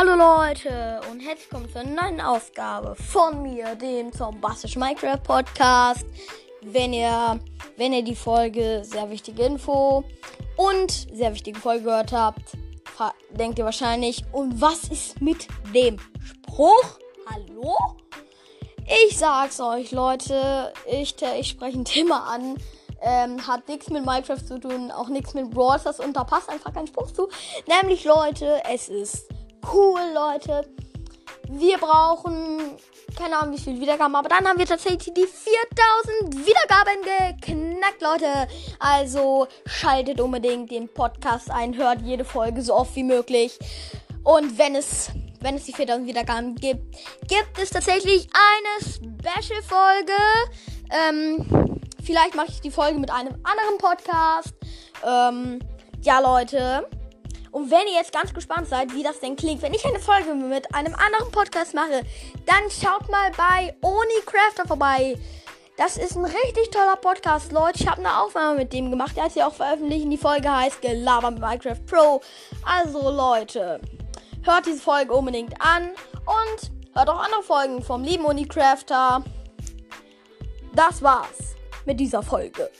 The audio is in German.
Hallo Leute und herzlich willkommen zur neuen Ausgabe von mir, dem Zombastischen Minecraft Podcast. Wenn ihr, wenn ihr die Folge sehr wichtige Info und sehr wichtige Folge gehört habt, denkt ihr wahrscheinlich, und was ist mit dem Spruch? Hallo? Ich sag's euch, Leute, ich, ich spreche ein Thema an, ähm, hat nichts mit Minecraft zu tun, auch nichts mit Brawl Stars und da passt einfach kein Spruch zu. Nämlich, Leute, es ist cool, Leute. Wir brauchen keine Ahnung, wie viel Wiedergaben, aber dann haben wir tatsächlich die 4000 Wiedergaben geknackt, Leute. Also schaltet unbedingt den Podcast ein, hört jede Folge so oft wie möglich. Und wenn es, wenn es die 4000 Wiedergaben gibt, gibt es tatsächlich eine Special-Folge. Ähm, vielleicht mache ich die Folge mit einem anderen Podcast. Ähm, ja, Leute. Und wenn ihr jetzt ganz gespannt seid, wie das denn klingt, wenn ich eine Folge mit einem anderen Podcast mache, dann schaut mal bei Oni Crafter vorbei. Das ist ein richtig toller Podcast, Leute. Ich habe eine Aufnahme mit dem gemacht, der hat sie auch veröffentlicht. Die Folge heißt Gelaber mit Minecraft Pro. Also, Leute, hört diese Folge unbedingt an und hört auch andere Folgen vom lieben Oni Crafter. Das war's mit dieser Folge.